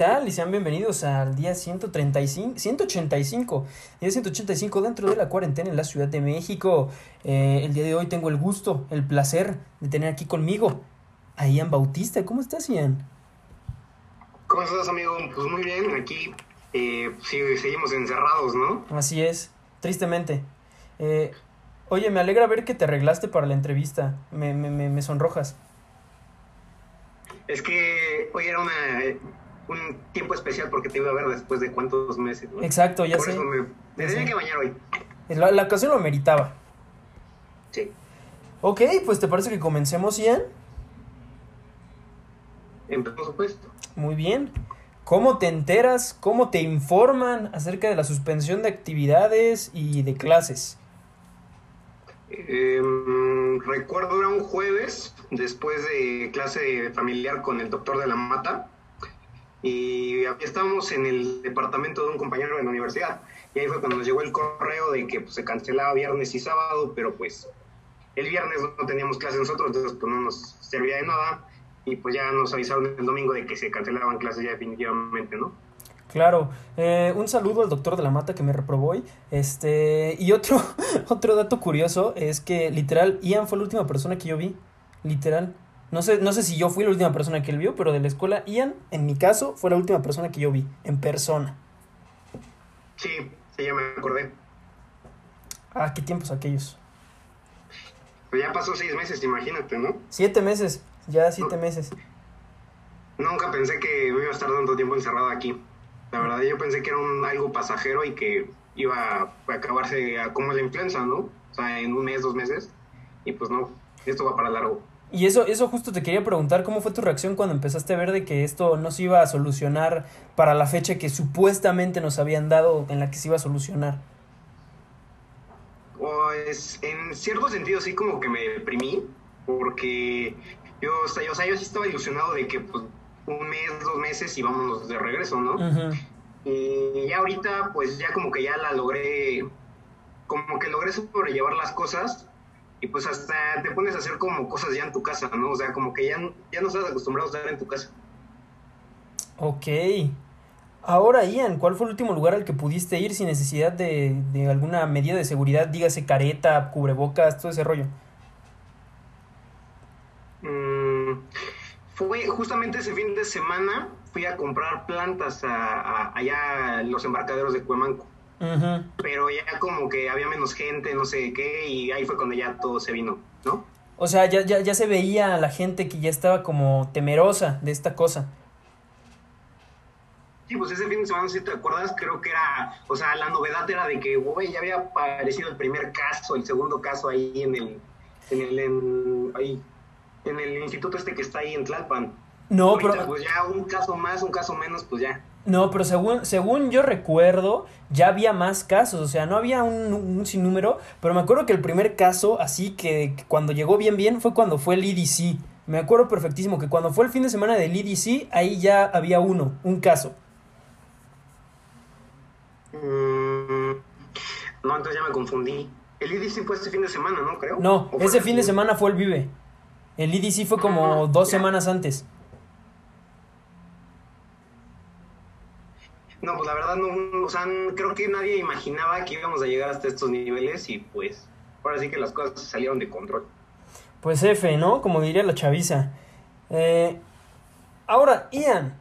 tal? Y sean bienvenidos al día 135, 185, día 185 dentro de la cuarentena en la Ciudad de México. Eh, el día de hoy tengo el gusto, el placer de tener aquí conmigo a Ian Bautista. ¿Cómo estás, Ian? ¿Cómo estás, amigo? Pues muy bien, aquí eh, sí, seguimos encerrados, ¿no? Así es, tristemente. Eh, oye, me alegra ver que te arreglaste para la entrevista. Me, me, me, me sonrojas. Es que hoy era una, un tiempo especial porque te iba a ver después de cuántos meses. ¿no? Exacto, ya Por sé. eso me, tenía que bañar hoy. La, la ocasión lo meritaba. Sí. Ok, pues te parece que comencemos, Ian. Por supuesto. Muy bien. ¿Cómo te enteras? ¿Cómo te informan acerca de la suspensión de actividades y de clases? Em, recuerdo era un jueves después de clase familiar con el doctor de la mata y aquí estábamos en el departamento de un compañero de la universidad y ahí fue cuando nos llegó el correo de que pues, se cancelaba viernes y sábado pero pues el viernes no teníamos clase nosotros entonces pues no nos servía de nada y pues ya nos avisaron el domingo de que se cancelaban clases ya definitivamente no Claro, eh, un saludo al doctor de la mata que me reprobó hoy. Este, y otro, otro dato curioso es que literal, Ian fue la última persona que yo vi. Literal. No sé, no sé si yo fui la última persona que él vio, pero de la escuela, Ian, en mi caso, fue la última persona que yo vi, en persona. sí sí ya me acordé Ah, qué tiempos aquellos. pues ya pasó seis meses imagínate no Siete meses, ya siete meses. Nunca pensé que me iba a estar tanto tiempo encerrado aquí. La verdad, yo pensé que era un, algo pasajero y que iba a acabarse como la influenza, ¿no? O sea, en un mes, dos meses. Y pues no, esto va para largo. Y eso, eso justo te quería preguntar, ¿cómo fue tu reacción cuando empezaste a ver de que esto no se iba a solucionar para la fecha que supuestamente nos habían dado en la que se iba a solucionar? Pues en cierto sentido sí como que me deprimí, porque yo, o sea, yo, o sea, yo sí estaba ilusionado de que pues un mes, dos meses y vámonos de regreso, ¿no? Y ya ahorita, pues ya como que ya la logré, como que logré sobrellevar las cosas y pues hasta te pones a hacer como cosas ya en tu casa, ¿no? O sea, como que ya, ya no estás acostumbrado a estar en tu casa. Ok. Ahora, Ian, ¿cuál fue el último lugar al que pudiste ir sin necesidad de, de alguna medida de seguridad? Dígase careta, cubrebocas, todo ese rollo. Mm, fue justamente ese fin de semana, fui a comprar plantas a, a- allá a los embarcaderos de Cuemanco. Ujú. Pero ya como que había menos gente, no sé qué, y ahí fue cuando ya todo se vino, ¿no? O sea, ya, ya, ya se veía a la gente que ya estaba como temerosa de esta cosa. Sí, pues ese fin de semana, si te acuerdas, creo que era, o sea, la novedad era de que, güey, ya había aparecido el primer caso, el segundo caso ahí en el, en el, en, ahí, en el instituto este que está ahí en Tlalpan. No, Ahorita, pero, pues ya un caso más, un caso menos, pues ya. No, pero según, según yo recuerdo, ya había más casos. O sea, no había un, un sinnúmero. Pero me acuerdo que el primer caso, así que, que cuando llegó bien, bien, fue cuando fue el EDC. Me acuerdo perfectísimo que cuando fue el fin de semana del EDC, ahí ya había uno, un caso. Mm, no, entonces ya me confundí. El IDC fue este fin de semana, ¿no? Creo. No, ¿O fue ese fin de semana fue el Vive. El EDC fue como Ah, dos ya. semanas antes. No, pues la verdad no, o sea, creo que nadie imaginaba que íbamos a llegar hasta estos niveles y pues ahora sí que las cosas salieron de control. Pues F, ¿no? Como diría la chaviza. Eh, ahora, Ian,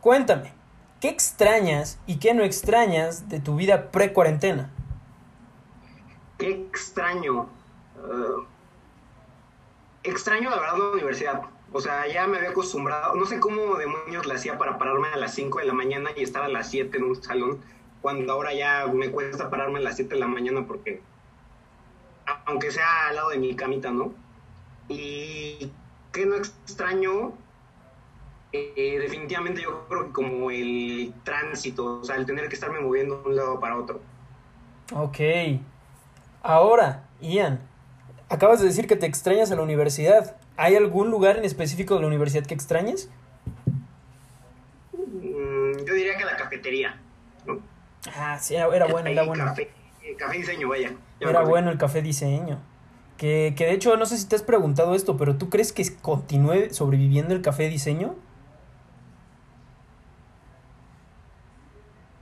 cuéntame, ¿qué extrañas y qué no extrañas de tu vida pre-cuarentena? Qué extraño. eh, extraño la verdad la universidad. O sea, ya me había acostumbrado, no sé cómo demonios le hacía para pararme a las 5 de la mañana y estar a las 7 en un salón, cuando ahora ya me cuesta pararme a las 7 de la mañana porque, aunque sea al lado de mi camita, ¿no? Y qué no extraño, Eh, definitivamente yo creo que como el tránsito, o sea, el tener que estarme moviendo de un lado para otro. Ok. Ahora, Ian, acabas de decir que te extrañas a la universidad. ¿Hay algún lugar en específico de la universidad que extrañes? Mm, yo diría que la cafetería. ¿no? Ah, sí, era, era bueno, era bueno. Café, eh, café diseño, vaya. Ya Era bueno el café diseño. Que, que de hecho, no sé si te has preguntado esto, pero ¿tú crees que continúe sobreviviendo el café diseño?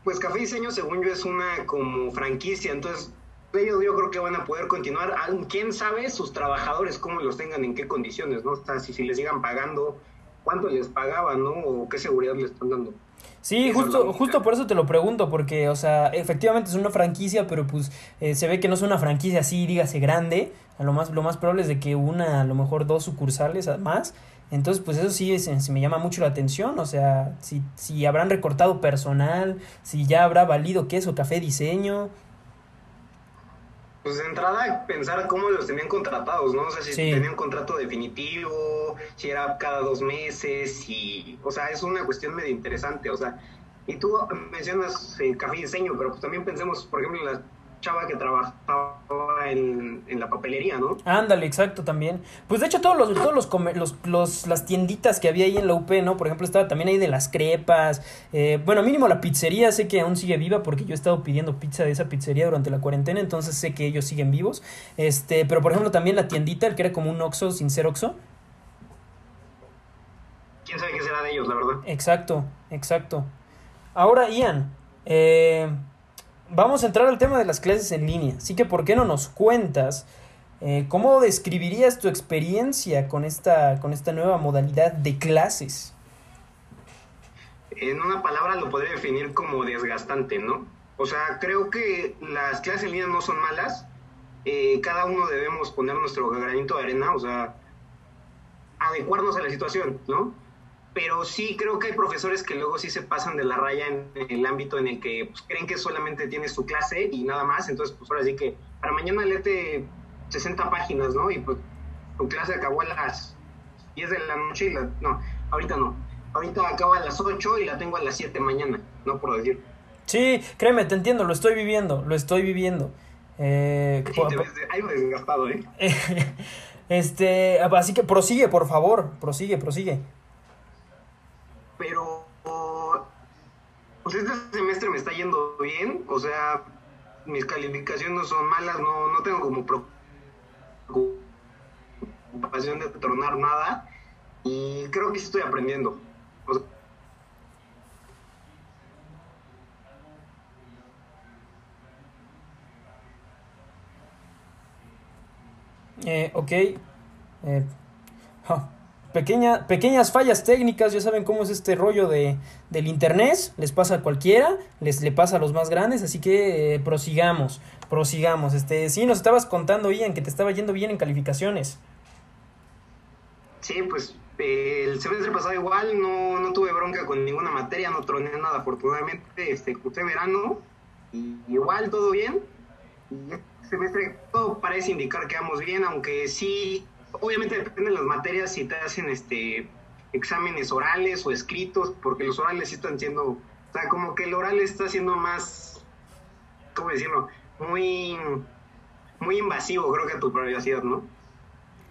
Pues Café Diseño, según yo, es una como franquicia, entonces ellos yo creo que van a poder continuar. ¿Quién sabe sus trabajadores cómo los tengan, en qué condiciones, no? O sea, si, si les sigan pagando, cuánto les pagaban, ¿no? O qué seguridad les están dando. Sí, justo, justo por eso te lo pregunto, porque, o sea, efectivamente es una franquicia, pero pues eh, se ve que no es una franquicia así, dígase, grande. A lo más, lo más probable es de que una, a lo mejor dos sucursales más. Entonces, pues eso sí se, me llama mucho la atención, o sea, si, si habrán recortado personal, si ya habrá valido queso, café, diseño, pues de entrada pensar cómo los tenían contratados, ¿no? O sea, si tenían un contrato definitivo, si era cada dos meses, y, o sea, es una cuestión medio interesante, o sea, y tú mencionas el café y diseño, pero pues también pensemos, por ejemplo, en las chava que trabajaba en, en, la papelería, ¿no? Ándale, exacto, también. Pues de hecho todos los, todos los, los, los, las tienditas que había ahí en la UP, ¿no? Por ejemplo, estaba también ahí de las crepas, eh, bueno, mínimo la pizzería, sé que aún sigue viva porque yo he estado pidiendo pizza de esa pizzería durante la cuarentena, entonces sé que ellos siguen vivos. Este, pero por ejemplo también la tiendita, el que era como un Oxxo sin ser Oxxo. ¿Quién sabe qué será de ellos, la verdad? Exacto, exacto. Ahora, Ian, eh vamos a entrar al tema de las clases en línea. Así que, ¿por qué no nos cuentas eh, cómo describirías tu experiencia con esta, con esta nueva modalidad de clases? En una palabra lo podría definir como desgastante, ¿no? O sea, creo que las clases en línea no son malas. Eh, cada uno debemos poner nuestro granito de arena, o sea, adecuarnos a la situación, ¿no? Pero sí creo que hay profesores que luego sí se pasan de la raya en, el ámbito en el que pues, creen que solamente tienes tu clase y nada más, entonces pues ahora sí que para mañana léete 60 páginas, ¿no? Y pues tu clase acabó a las 10 de la noche y la... No, ahorita no. Ahorita acaba a las 8 y la tengo a las 7 mañana, no por decir. Sí, créeme, te entiendo, lo estoy viviendo, lo estoy viviendo. Eh, sí, te ves algo desgastado, ¿eh? este, así que prosigue, por favor, prosigue, prosigue pero pues este semestre me está yendo bien, o sea, mis calificaciones no son malas, no, no tengo como preocupación de tronar nada y creo que estoy aprendiendo. eh, ok. Eh, Pequeña, pequeñas fallas técnicas, ya saben cómo es este rollo de, del internet, les pasa a cualquiera, les le pasa a los más grandes, así que eh, prosigamos, prosigamos. Este, sí, nos estabas contando, Ian, que te estaba yendo bien en calificaciones. Sí, pues el semestre pasado igual, no, no tuve bronca con ninguna materia, no troné nada, afortunadamente, este, cursé verano, y igual todo bien, y este semestre todo parece indicar que vamos bien, aunque sí obviamente depende de las materias si te hacen este exámenes orales o escritos, porque los orales sí están siendo, o sea, como que el oral está siendo más, ¿cómo decirlo? Muy, muy invasivo, creo que a tu privacidad, ¿no?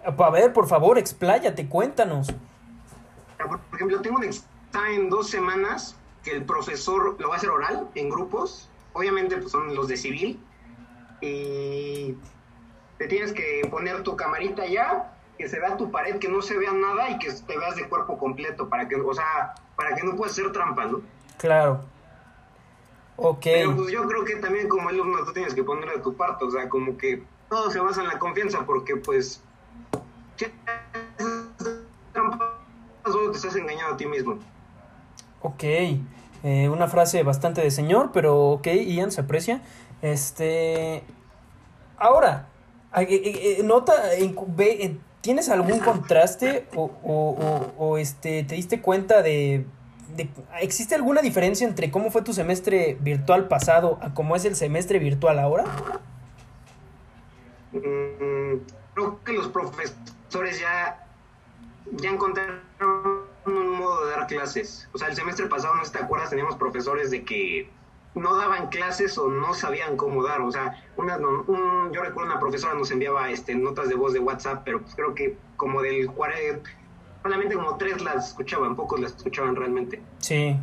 A ver, por favor, expláyate, cuéntanos. Por ejemplo, tengo un examen en dos semanas que el profesor lo va a hacer oral en grupos, obviamente pues son los de civil, y te tienes que poner tu camarita ya, que se vea tu pared, que no se vea nada y que te veas de cuerpo completo, para que, o sea, para que no puedas hacer trampa, ¿no? Claro. Ok. Pero pues yo creo que también como alumno tú tienes que poner de tu parte, o sea, como que todo se basa en la confianza, porque pues si trampa, solo te estás engañando a ti mismo. Ok. Eh, una frase bastante de señor, pero ok, Ian, se aprecia. Este. Ahora, nota, ve, ¿tienes algún contraste o, o, o, este, te diste cuenta de, ¿Existe alguna diferencia entre cómo fue tu semestre virtual pasado a cómo es el semestre virtual ahora? Mm, creo que los profesores ya, ya encontraron un modo de dar clases. O sea, el semestre pasado, no sé si te acuerdas, teníamos profesores de que no daban clases o no sabían cómo dar. O sea, una, yo recuerdo una profesora nos enviaba este, notas de voz de WhatsApp, pero pues creo que como del 40, solamente como tres las escuchaban, pocos las escuchaban realmente. Sí.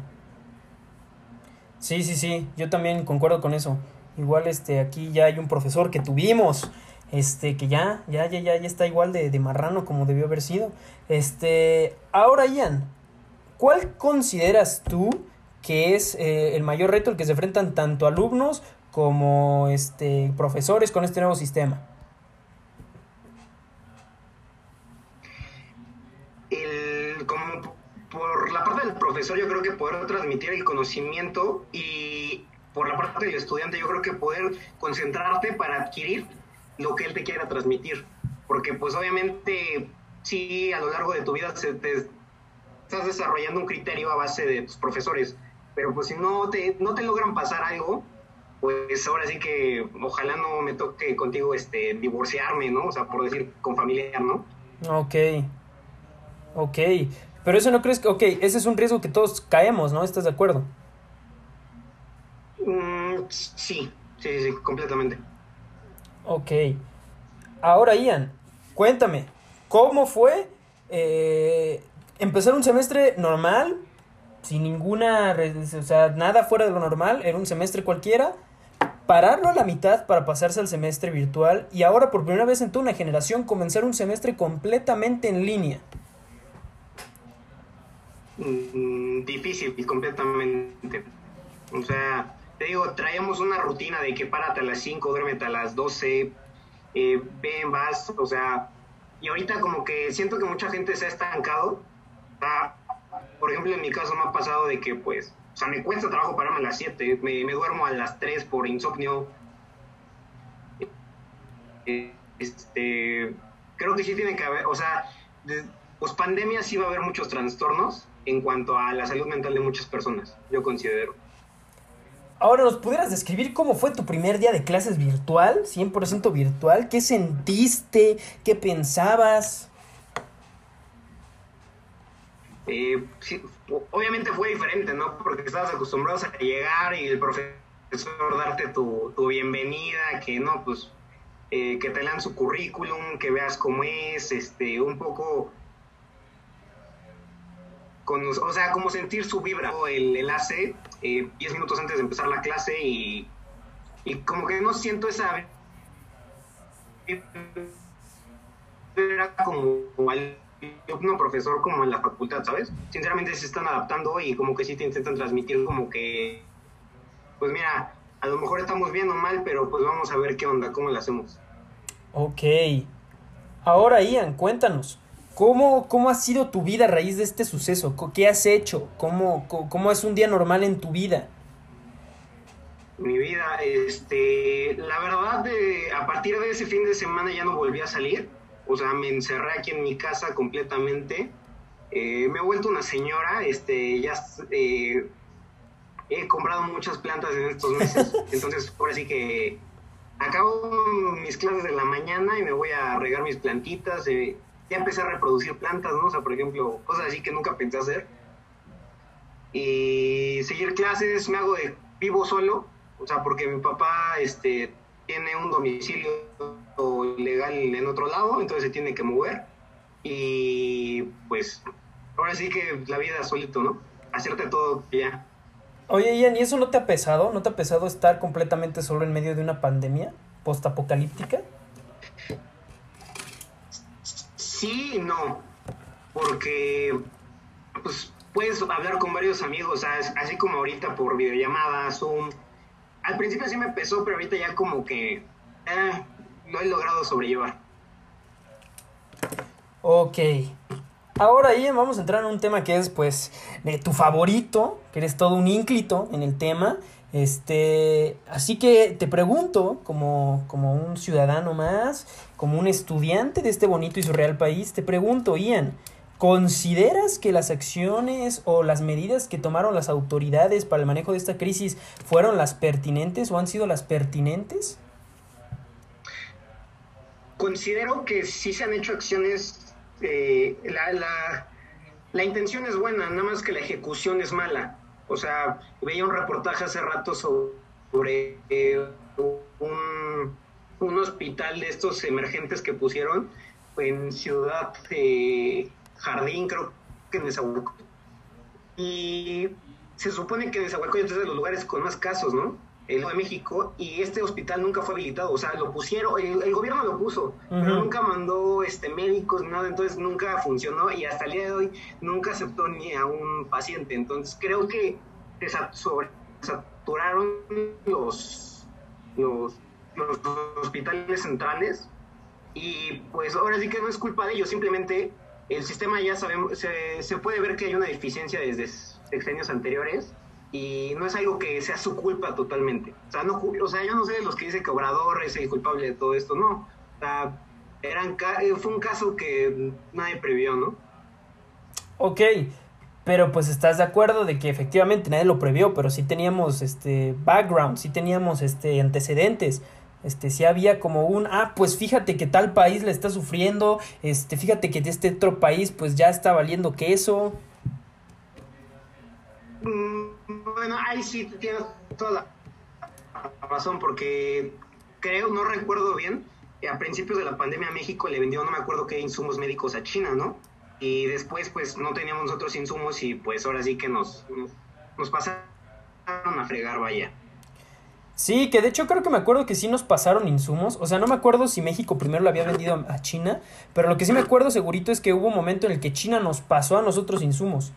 Sí, sí, sí, yo también concuerdo con eso. Igual este aquí ya hay un profesor que tuvimos, este que ya ya ya ya, ya está igual de, de marrano como debió haber sido. Este, ahora Ian, ¿cuál consideras tú que es eh, el mayor reto al que se enfrentan tanto alumnos como este, profesores con este nuevo sistema? El, como por la parte del profesor, yo creo que poder transmitir el conocimiento y por la parte del estudiante, yo creo que poder concentrarte para adquirir lo que él te quiera transmitir. Porque pues obviamente sí, a lo largo de tu vida se te, estás desarrollando un criterio a base de tus profesores, pero pues si no te, no te logran pasar algo, pues ahora sí que ojalá no me toque contigo este divorciarme, ¿no? O sea, por decir con familiar, ¿no? Ok. Ok. Pero eso no crees que, ok, ese es un riesgo que todos caemos, ¿no? ¿Estás de acuerdo? Mm, sí, sí, sí, completamente. Ok. Ahora, Ian, cuéntame, ¿cómo fue eh, empezar un semestre normal, sin ninguna, o sea, nada fuera de lo normal, era un semestre cualquiera, pararlo a la mitad para pasarse al semestre virtual y ahora por primera vez en toda una generación comenzar un semestre completamente en línea? Mm, difícil y completamente. O sea, te digo, traíamos una rutina de que párate a las 5, duérmete a las 12, eh, ven, vas, o sea, y ahorita como que siento que mucha gente se ha estancado. Por ejemplo, en mi caso me ha pasado de que pues, o sea, me cuesta trabajo pararme a las 7, me, duermo a las 3 por insomnio. Este, creo que sí tiene que haber, o sea, pues pandemia sí va a haber muchos trastornos en cuanto a la salud mental de muchas personas, yo considero. Ahora, ¿nos pudieras describir cómo fue tu primer día de clases virtual? 100% virtual. ¿Qué sentiste? ¿Qué pensabas? Eh, obviamente fue diferente, ¿no? Porque estabas acostumbrados a llegar y el profesor darte tu, bienvenida, que no, pues, eh, que te lean su currículum, que veas cómo es, este, un poco o sea, como sentir su vibra, el enlace eh, 10 minutos antes de empezar la clase y, y como que no siento esa era como alumno profesor como en la facultad, ¿sabes? Sinceramente se están adaptando y como que sí te intentan transmitir como que, pues mira, a lo mejor estamos bien o mal, pero pues vamos a ver qué onda, cómo lo hacemos. Ok. Ahora, Ian, cuéntanos. ¿Cómo, ¿Cómo ha sido tu vida a raíz de este suceso? ¿Qué has hecho? ¿Cómo, cómo es un día normal en tu vida? Mi vida, este, la verdad, de, a partir de ese fin de semana ya no volví a salir. O sea, me encerré aquí en mi casa completamente. Eh, me he vuelto una señora, este, ya eh, he comprado muchas plantas en estos meses. Entonces, ahora sí que acabo mis clases de la mañana y me voy a regar mis plantitas. Eh, ya empecé a reproducir plantas, ¿no? O sea, por ejemplo, cosas así que nunca pensé hacer. Y seguir clases, me hago de vivo solo, o sea, porque mi papá este, tiene un domicilio legal en otro lado, entonces se tiene que mover. Y pues, ahora sí que la vida solito, ¿no? Hacerte todo ya. Oye, Ian, ¿y eso no te ha pesado? ¿No te ha pesado estar completamente solo en medio de una pandemia postapocalíptica? Sí y no, porque pues puedes hablar con varios amigos, así como ahorita por videollamada, Zoom. Al principio sí me pesó, pero ahorita ya como que eh, lo he logrado sobrellevar. Ok. Ahora Ian, vamos a entrar en un tema que es pues tu favorito, que eres todo un ínclito en el tema. Este, así que te pregunto, como, como un ciudadano más, como un estudiante de este bonito y surreal país, te pregunto, Ian, ¿consideras que las acciones o las medidas que tomaron las autoridades para el manejo de esta crisis fueron las pertinentes o han sido las pertinentes? Considero que sí se han hecho acciones, eh, la, la, la intención es buena, nada más que la ejecución es mala. O sea, veía un reportaje hace rato sobre eh, un, hospital de estos emergentes que pusieron en Ciudad eh, Jardín, creo que en Nezahualcóyotl. Y se supone que Nezahualcóyotl es de los lugares con más casos, ¿no? El de México, y este hospital nunca fue habilitado, o sea, lo pusieron, el, gobierno lo puso, pero nunca mandó este, médicos, nada, entonces nunca funcionó y hasta el día de hoy nunca aceptó ni a un paciente. Entonces creo que saturaron los, los, los hospitales centrales y pues ahora sí que no es culpa de ellos, simplemente el sistema ya sabemos, se, se puede ver que hay una deficiencia desde sexenios anteriores y no es algo que sea su culpa totalmente. O sea, no, o sea yo no sé de los que dicen que Obrador es el culpable de todo esto, no. O sea, eran, fue un caso que nadie previó, ¿no? Ok, pero pues estás de acuerdo de que efectivamente nadie lo previó, pero sí teníamos este background, sí teníamos este antecedentes. Este, sí había como un, ah, pues fíjate que tal país le está sufriendo, este, fíjate que este otro país pues ya está valiendo queso. Mm, bueno, ahí sí tienes toda la razón, porque creo, no recuerdo bien, a principios de la pandemia México le vendió, no me acuerdo qué insumos médicos a China, ¿no? Y después pues no teníamos otros insumos y pues ahora sí que nos, nos, nos pasaron a fregar, vaya. Sí, que de hecho creo que me acuerdo que sí nos pasaron insumos. O sea, no me acuerdo si México primero lo había vendido a China, pero lo que sí me acuerdo segurito es que hubo un momento en el que China nos pasó a nosotros insumos.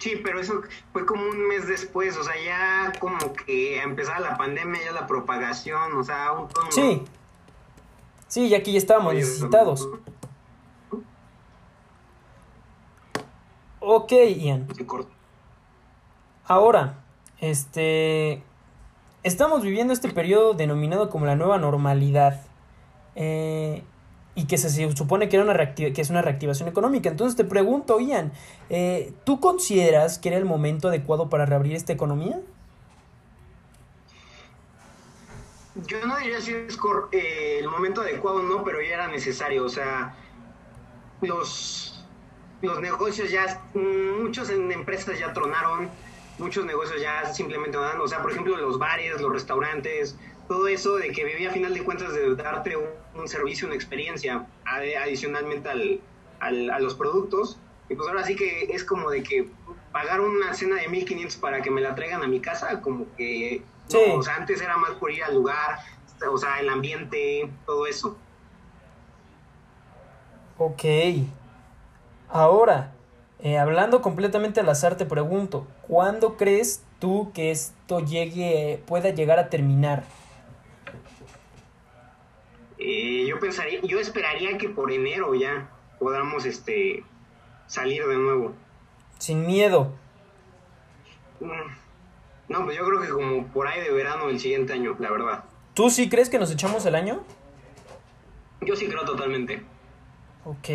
Sí, pero eso fue como un mes después, o sea, ya como que empezaba la pandemia, ya la propagación, o sea, un Sí. Sí, ya que ya estábamos necesitados. Ok, Ian. Ahora, este, estamos viviendo este periodo denominado como la nueva normalidad. Eh, y que se, supone que, era una que es una reactivación económica. Entonces te pregunto, Ian, eh, ¿tú consideras que era el momento adecuado para reabrir esta economía? Yo no diría si es eh, el momento adecuado, no, pero ya era necesario. O sea, los, los negocios ya, muchos en empresas ya tronaron muchos negocios ya simplemente no dan, o sea, por ejemplo, los bares, los restaurantes, todo eso de que vivía a final de cuentas de darte un, servicio, una experiencia adicionalmente al, al, a los productos. Y pues ahora sí que es como de que pagar una cena de 1500 para que me la traigan a mi casa, como que, o sea, antes era más por ir al lugar, o sea, el ambiente, todo eso. Ok. Ahora, eh, hablando completamente al azar, te pregunto, ¿cuándo crees tú que esto llegue, pueda llegar a terminar? Eh, yo pensaría, yo esperaría que por enero ya podamos este salir de nuevo. Sin miedo. Mm, no, pues yo creo que como por ahí de verano del siguiente año, la verdad. ¿Tú sí crees que nos echamos el año? Yo sí creo totalmente. Ok.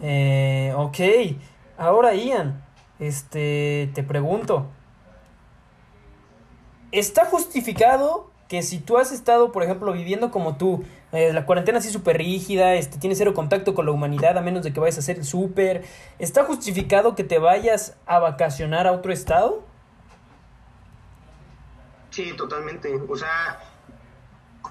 Eh, ok, ahora Ian, este, te pregunto, ¿está justificado que si tú has estado, por ejemplo, viviendo como tú, eh, la cuarentena así súper rígida, este, tienes cero contacto con la humanidad a menos de que vayas a hacer el súper, ¿está justificado que te vayas a vacacionar a otro estado? Sí, totalmente. O sea,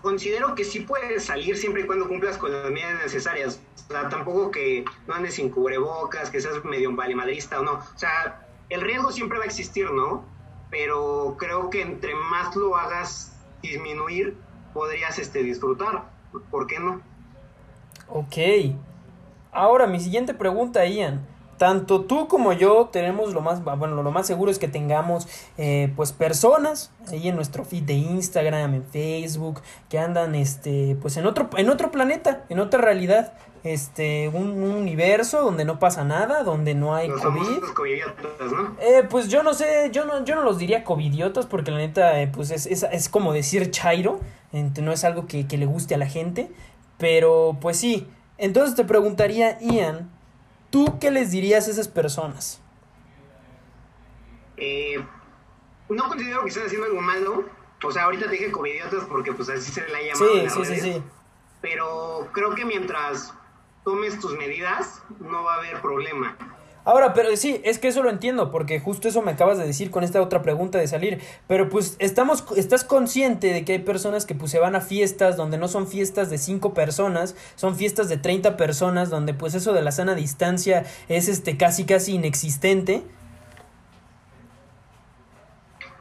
considero que sí puedes salir siempre y cuando cumplas con las medidas necesarias. O sea, tampoco que no andes sin cubrebocas, que seas medio valimadrista o no. O sea, el riesgo siempre va a existir, ¿no? Pero creo que entre más lo hagas disminuir, podrías este, disfrutar. ¿Por qué no? Ok. Ahora, mi siguiente pregunta, Ian tanto tú como yo tenemos lo más, bueno, lo más seguro es que tengamos eh, pues personas ahí en nuestro feed de Instagram, en Facebook, que andan este, pues en otro, en otro planeta, en otra realidad, este, un, universo donde no pasa nada, donde no hay COVID. ¿no? Eh, pues yo no sé, yo no, yo no los diría covidiotas porque la neta, eh, pues es, es, es, como decir chairo, no es algo que, que le guste a la gente, pero pues sí. Entonces te preguntaría, Ian, ¿Tú qué les dirías a esas personas? Eh, no considero que estén haciendo algo malo. O sea, ahorita te dije comidiotas porque pues así se le ha llamado. Sí, sí, sí, sí. Pero creo que mientras tomes tus medidas, no va a haber problema. Ahora, pero sí, es que eso lo entiendo, porque justo eso me acabas de decir con esta otra pregunta de salir. Pero pues estamos, estás consciente de que hay personas que pues se van a fiestas donde no son fiestas de cinco personas, son fiestas de 30 personas, donde pues eso de la sana distancia es este casi casi inexistente.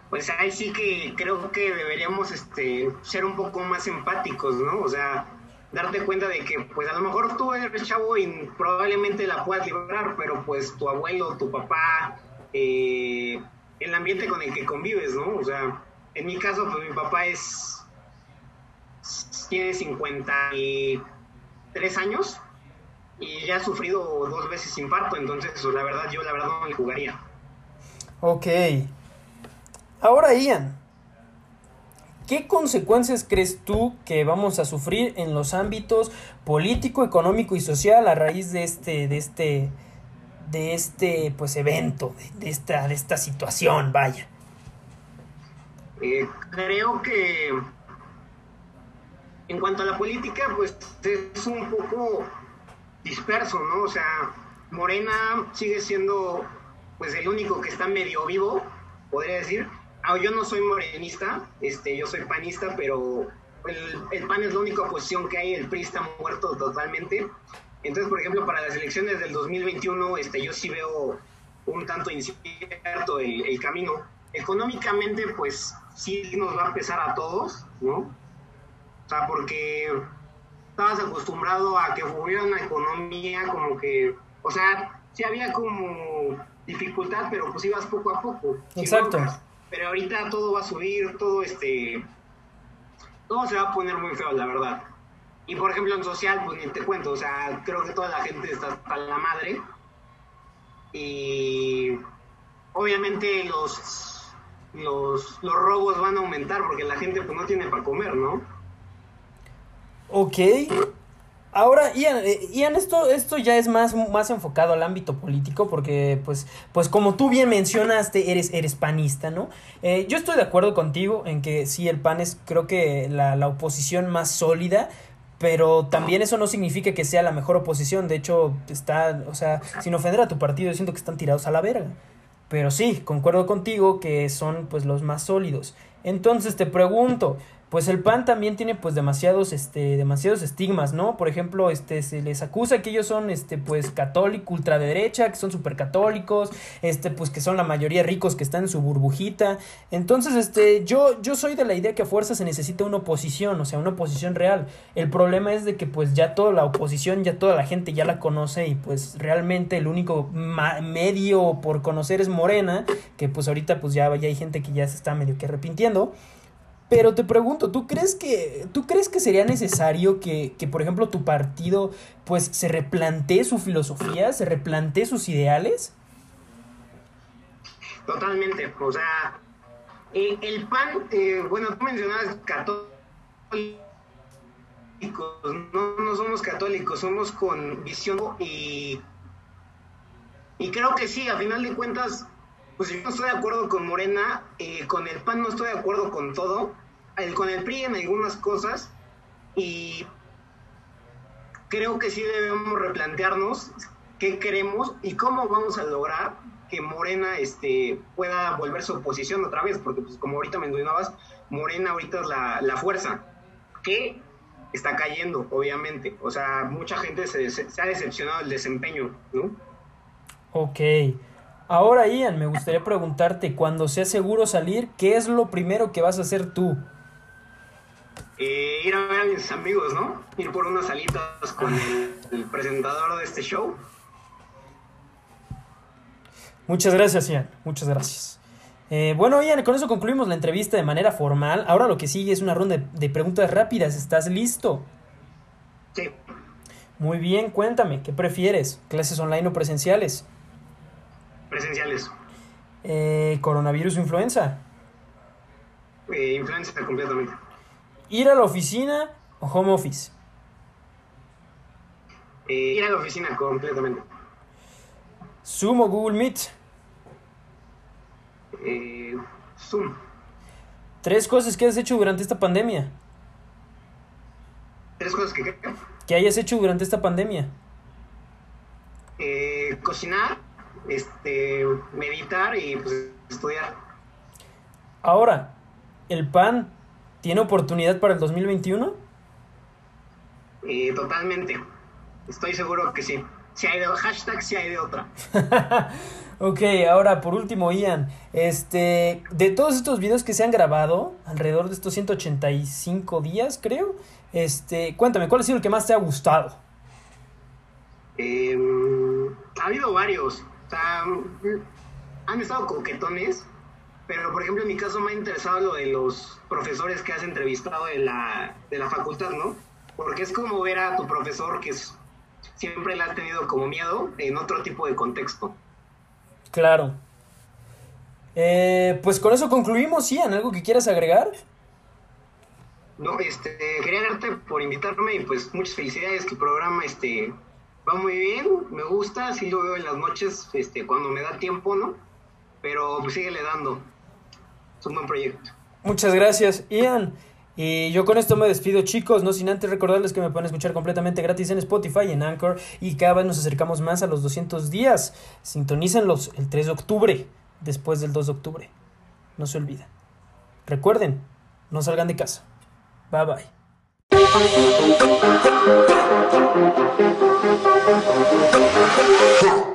Pues ahí sí que creo que deberíamos este ser un poco más empáticos, ¿no? O sea, darte cuenta de que pues a lo mejor tú eres chavo y probablemente la puedas librar, pero pues tu abuelo, tu papá, eh, el ambiente con el que convives, ¿no? O sea, en mi caso, pues mi papá es, tiene 53 años y ya ha sufrido dos veces infarto, entonces la verdad yo la verdad no le jugaría. Ok. Ahora Ian, ¿qué consecuencias crees tú que vamos a sufrir en los ámbitos político, económico y social a raíz de este, de este, de este pues evento, de, esta, de esta situación, vaya? Eh, creo que en cuanto a la política, pues es un poco disperso, ¿no? O sea, Morena sigue siendo pues el único que está medio vivo, podría decir. Ah, yo no soy morenista, este, yo soy panista, pero el, PAN es la única oposición que hay, el PRI está muerto totalmente. Entonces, por ejemplo, para las elecciones del 2021, este, yo sí veo un tanto incierto el, el camino. Económicamente, pues sí nos va a empezar a todos, ¿no? O sea, porque estabas acostumbrado a que hubiera una economía como que, o sea, sí había como dificultad, pero pues ibas poco a poco. Exacto. Pero ahorita todo va a subir, todo este, todo se va a poner muy feo, la verdad. Y por ejemplo en social, pues ni te cuento, o sea, creo que toda la gente está a la madre. Y obviamente los, los, los robos van a aumentar porque la gente pues no tiene para comer, ¿no? Ok. Ahora, Ian, eh, Ian, esto, esto ya es más, más enfocado al ámbito político, porque, pues, pues como tú bien mencionaste, eres, eres panista, ¿no? Eh, yo estoy de acuerdo contigo en que sí, el PAN es, creo que, la, la oposición más sólida, pero también eso no significa que sea la mejor oposición. De hecho, está, o sea, sin ofender a tu partido, siento que están tirados a la verga. Pero sí, concuerdo contigo que son, pues, los más sólidos. Entonces te pregunto, pues el PAN también tiene pues demasiados este demasiados estigmas, ¿no? Por ejemplo, este se les acusa que ellos son este pues católico ultraderecha, que son súper católicos, este pues que son la mayoría ricos que están en su burbujita. Entonces, este yo yo soy de la idea que a fuerza se necesita una oposición, o sea, una oposición real. El problema es de que pues ya toda la oposición, ya toda la gente ya la conoce y pues realmente el único medio por conocer es Morena, que pues ahorita pues ya, ya hay gente que ya se está medio que arrepintiendo. Pero te pregunto, ¿tú crees que, ¿tú crees que sería necesario que, que, por ejemplo, tu partido pues se replantee su filosofía, se replantee sus ideales? Totalmente, o sea, el PAN, eh, bueno, tú mencionabas católicos, no, no somos católicos, somos con visión y, y creo que sí, a final de cuentas, pues yo no estoy de acuerdo con Morena, eh, con el PAN no estoy de acuerdo con todo, con el PRI en algunas cosas y creo que sí debemos replantearnos qué queremos y cómo vamos a lograr que Morena este, pueda volver su oposición otra vez, porque pues como ahorita mencionabas, Morena ahorita es la, la fuerza que está cayendo, obviamente. O sea, mucha gente se, se, ha decepcionado del desempeño, ¿no? Ok. Ahora, Ian, me gustaría preguntarte, cuando sea seguro salir, ¿qué es lo primero que vas a hacer tú? Eh, ir a ver a mis amigos, ¿no? Ir por unas salitas con el, presentador de este show. Muchas gracias, Ian. Muchas gracias. Eh, bueno, Ian, con eso concluimos la entrevista de manera formal. Ahora lo que sigue es una ronda de, preguntas rápidas. ¿Estás listo? Sí. Muy bien, cuéntame, ¿qué prefieres? ¿Clases online o presenciales? Presenciales. Eh, ¿Coronavirus o influenza? influenza completamente. ¿Ir a la oficina o home office? Eh, ir a la oficina completamente. ¿Zoom o Google Meet? Eh, Zoom. Tres cosas que has hecho durante esta pandemia. Tres cosas que que hayas hecho durante esta pandemia. Eh, cocinar, este, meditar y pues, estudiar. Ahora, el pan ¿Tiene oportunidad para el 2021? Eh, totalmente. Estoy seguro que sí. Si hay de hashtag, si hay de otra. ok, ahora por último, Ian, este, de todos estos videos que se han grabado, alrededor de estos 185 días, creo, Este, cuéntame, ¿cuál ha sido el que más te ha gustado? Eh, ha habido varios. Sea, han estado coquetones, pero por ejemplo en mi caso me ha interesado lo de los profesores que has entrevistado de la, de la facultad, ¿no? Porque es como ver a tu profesor que es, siempre le ha tenido como miedo en otro tipo de contexto. Claro. Eh, pues con eso concluimos, Ian. ¿Algo que quieras agregar? No, este, quería darte por invitarme y pues muchas felicidades, el programa este, va muy bien, me gusta, sí lo veo en las noches este, cuando me da tiempo, ¿no? Pero pues síguele dando, es un buen proyecto. Muchas gracias, Ian. Y yo con esto me despido, chicos, no sin antes recordarles que me pueden escuchar completamente gratis en Spotify en Anchor. Y cada vez nos acercamos más a los 200 días. Sintonícenlos el 3 de octubre, después del 2 de octubre. No se olviden. Recuerden, no salgan de casa. Bye bye. Huh.